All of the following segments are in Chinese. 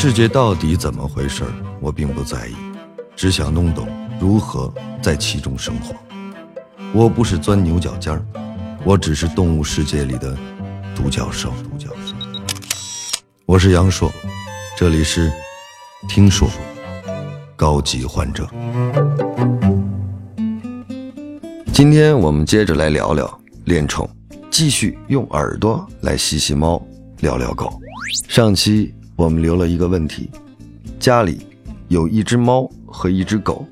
世界到底怎么回事我并不在意，只想弄懂如何在其中生活。我不是钻牛角尖儿，我只是动物世界里的独角兽。独角兽。我是杨硕，这里是听说高级患者。今天我们接着来聊聊恋宠，继续用耳朵来吸吸猫，聊聊狗。上期我们留了一个问题：家里有一只猫和一只狗，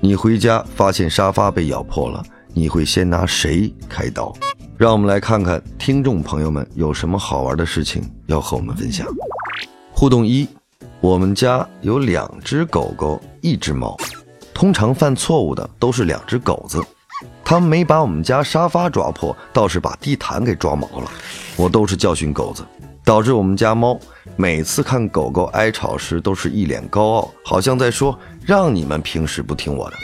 你回家发现沙发被咬破了，你会先拿谁开刀？让我们来看看听众朋友们有什么好玩的事情要和我们分享。互动一：我们家有两只狗狗，一只猫，通常犯错误的都是两只狗子。他们没把我们家沙发抓破，倒是把地毯给抓毛了。我都是教训狗子，导致我们家猫每次看狗狗挨吵时，都是一脸高傲，好像在说：“让你们平时不听我的。”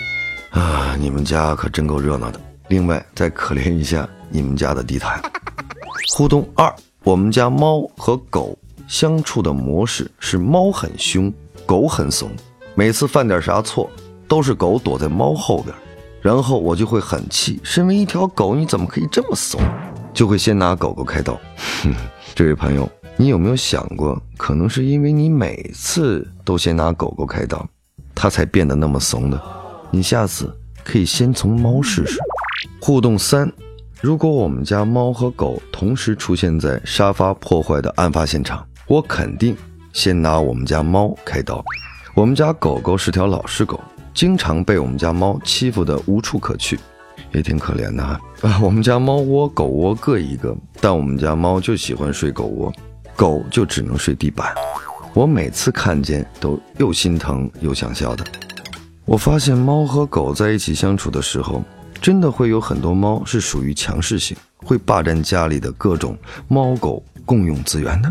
啊，你们家可真够热闹的。另外，再可怜一下你们家的地毯。互动二：我们家猫和狗相处的模式是猫很凶，狗很怂。每次犯点啥错，都是狗躲在猫后边。然后我就会很气，身为一条狗，你怎么可以这么怂？就会先拿狗狗开刀。哼，这位朋友，你有没有想过，可能是因为你每次都先拿狗狗开刀，它才变得那么怂的？你下次可以先从猫试试。互动三：如果我们家猫和狗同时出现在沙发破坏的案发现场，我肯定先拿我们家猫开刀。我们家狗狗是条老实狗。经常被我们家猫欺负得无处可去，也挺可怜的哈。啊，我们家猫窝、狗窝各一个，但我们家猫就喜欢睡狗窝，狗就只能睡地板。我每次看见都又心疼又想笑的。我发现猫和狗在一起相处的时候，真的会有很多猫是属于强势型，会霸占家里的各种猫狗共用资源的。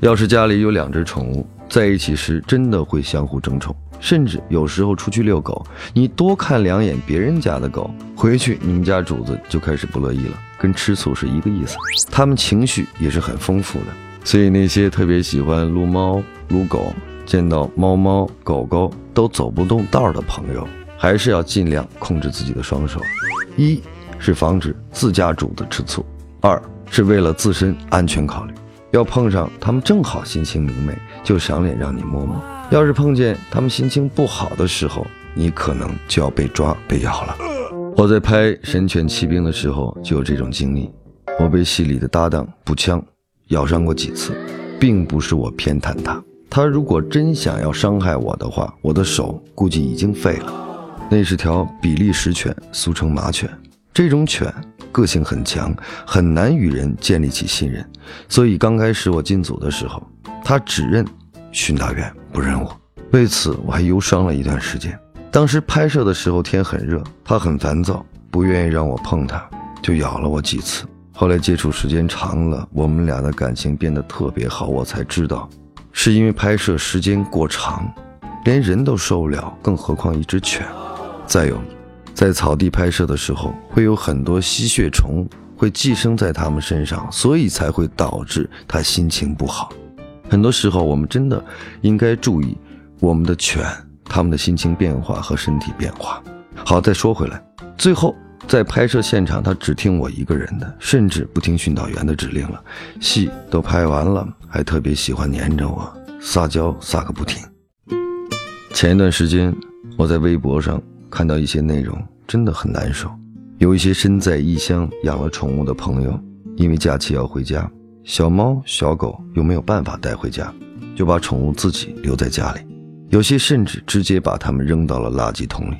要是家里有两只宠物在一起时，真的会相互争宠。甚至有时候出去遛狗，你多看两眼别人家的狗，回去你们家主子就开始不乐意了，跟吃醋是一个意思。他们情绪也是很丰富的，所以那些特别喜欢撸猫撸狗，见到猫猫狗狗都走不动道的朋友，还是要尽量控制自己的双手。一是防止自家主子吃醋，二是为了自身安全考虑。要碰上他们正好心情明媚，就赏脸让你摸摸。要是碰见他们心情不好的时候，你可能就要被抓被咬了。我在拍《神犬骑兵》的时候就有这种经历，我被戏里的搭档步枪咬伤过几次，并不是我偏袒他，他如果真想要伤害我的话，我的手估计已经废了。那是条比利时犬，俗称马犬，这种犬个性很强，很难与人建立起信任，所以刚开始我进组的时候，他只认。训导员不认我，为此我还忧伤了一段时间。当时拍摄的时候天很热，他很烦躁，不愿意让我碰他，就咬了我几次。后来接触时间长了，我们俩的感情变得特别好，我才知道，是因为拍摄时间过长，连人都受不了，更何况一只犬。再有，在草地拍摄的时候，会有很多吸血虫会寄生在他们身上，所以才会导致他心情不好。很多时候，我们真的应该注意我们的犬它们的心情变化和身体变化。好，再说回来，最后在拍摄现场，它只听我一个人的，甚至不听训导员的指令了。戏都拍完了，还特别喜欢黏着我，撒娇撒个不停。前一段时间，我在微博上看到一些内容，真的很难受。有一些身在异乡养了宠物的朋友，因为假期要回家。小猫小狗又没有办法带回家，就把宠物自己留在家里，有些甚至直接把它们扔到了垃圾桶里。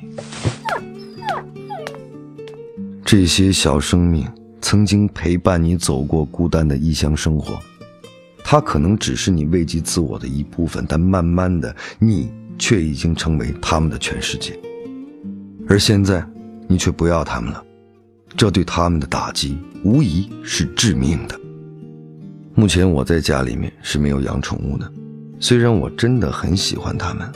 这些小生命曾经陪伴你走过孤单的异乡生活，它可能只是你慰藉自我的一部分，但慢慢的，你却已经成为他们的全世界。而现在，你却不要他们了，这对他们的打击无疑是致命的。目前我在家里面是没有养宠物的，虽然我真的很喜欢它们，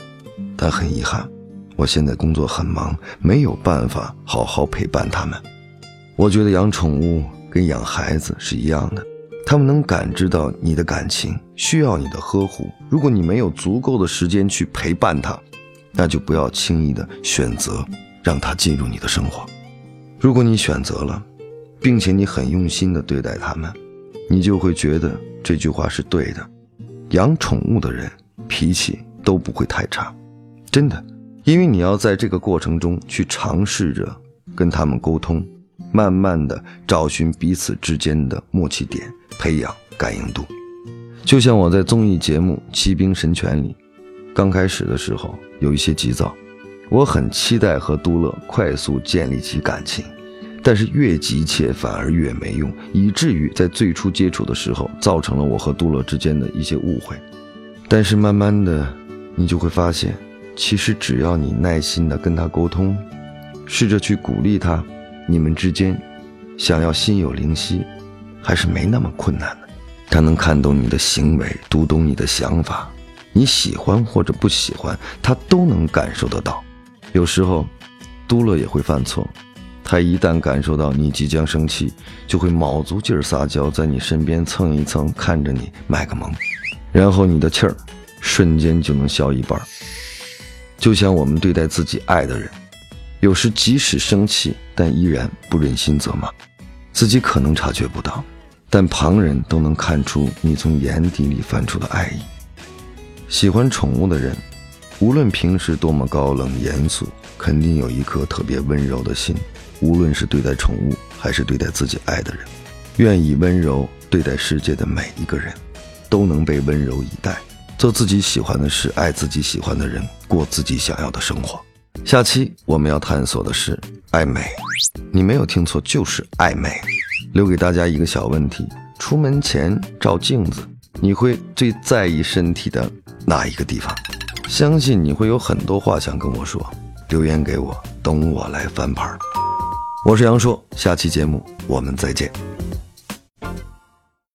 但很遗憾，我现在工作很忙，没有办法好好陪伴它们。我觉得养宠物跟养孩子是一样的，他们能感知到你的感情，需要你的呵护。如果你没有足够的时间去陪伴他，那就不要轻易的选择让他进入你的生活。如果你选择了，并且你很用心的对待他们，你就会觉得这句话是对的。养宠物的人脾气都不会太差，真的，因为你要在这个过程中去尝试着跟他们沟通，慢慢的找寻彼此之间的默契点，培养感应度。就像我在综艺节目《骑兵神犬》里，刚开始的时候有一些急躁，我很期待和杜乐快速建立起感情。但是越急切反而越没用，以至于在最初接触的时候，造成了我和杜乐之间的一些误会。但是慢慢的，你就会发现，其实只要你耐心的跟他沟通，试着去鼓励他，你们之间想要心有灵犀，还是没那么困难的。他能看懂你的行为，读懂你的想法，你喜欢或者不喜欢，他都能感受得到。有时候，杜乐也会犯错。他一旦感受到你即将生气，就会卯足劲儿撒娇，在你身边蹭一蹭，看着你卖个萌，然后你的气儿瞬间就能消一半。就像我们对待自己爱的人，有时即使生气，但依然不忍心责骂，自己可能察觉不到，但旁人都能看出你从眼底里泛出的爱意。喜欢宠物的人，无论平时多么高冷严肃，肯定有一颗特别温柔的心。无论是对待宠物，还是对待自己爱的人，愿以温柔对待世界的每一个人，都能被温柔以待。做自己喜欢的事，爱自己喜欢的人，过自己想要的生活。下期我们要探索的是爱美，你没有听错，就是爱美。留给大家一个小问题：出门前照镜子，你会最在意身体的哪一个地方？相信你会有很多话想跟我说，留言给我，等我来翻牌。我是杨硕，下期节目我们再见。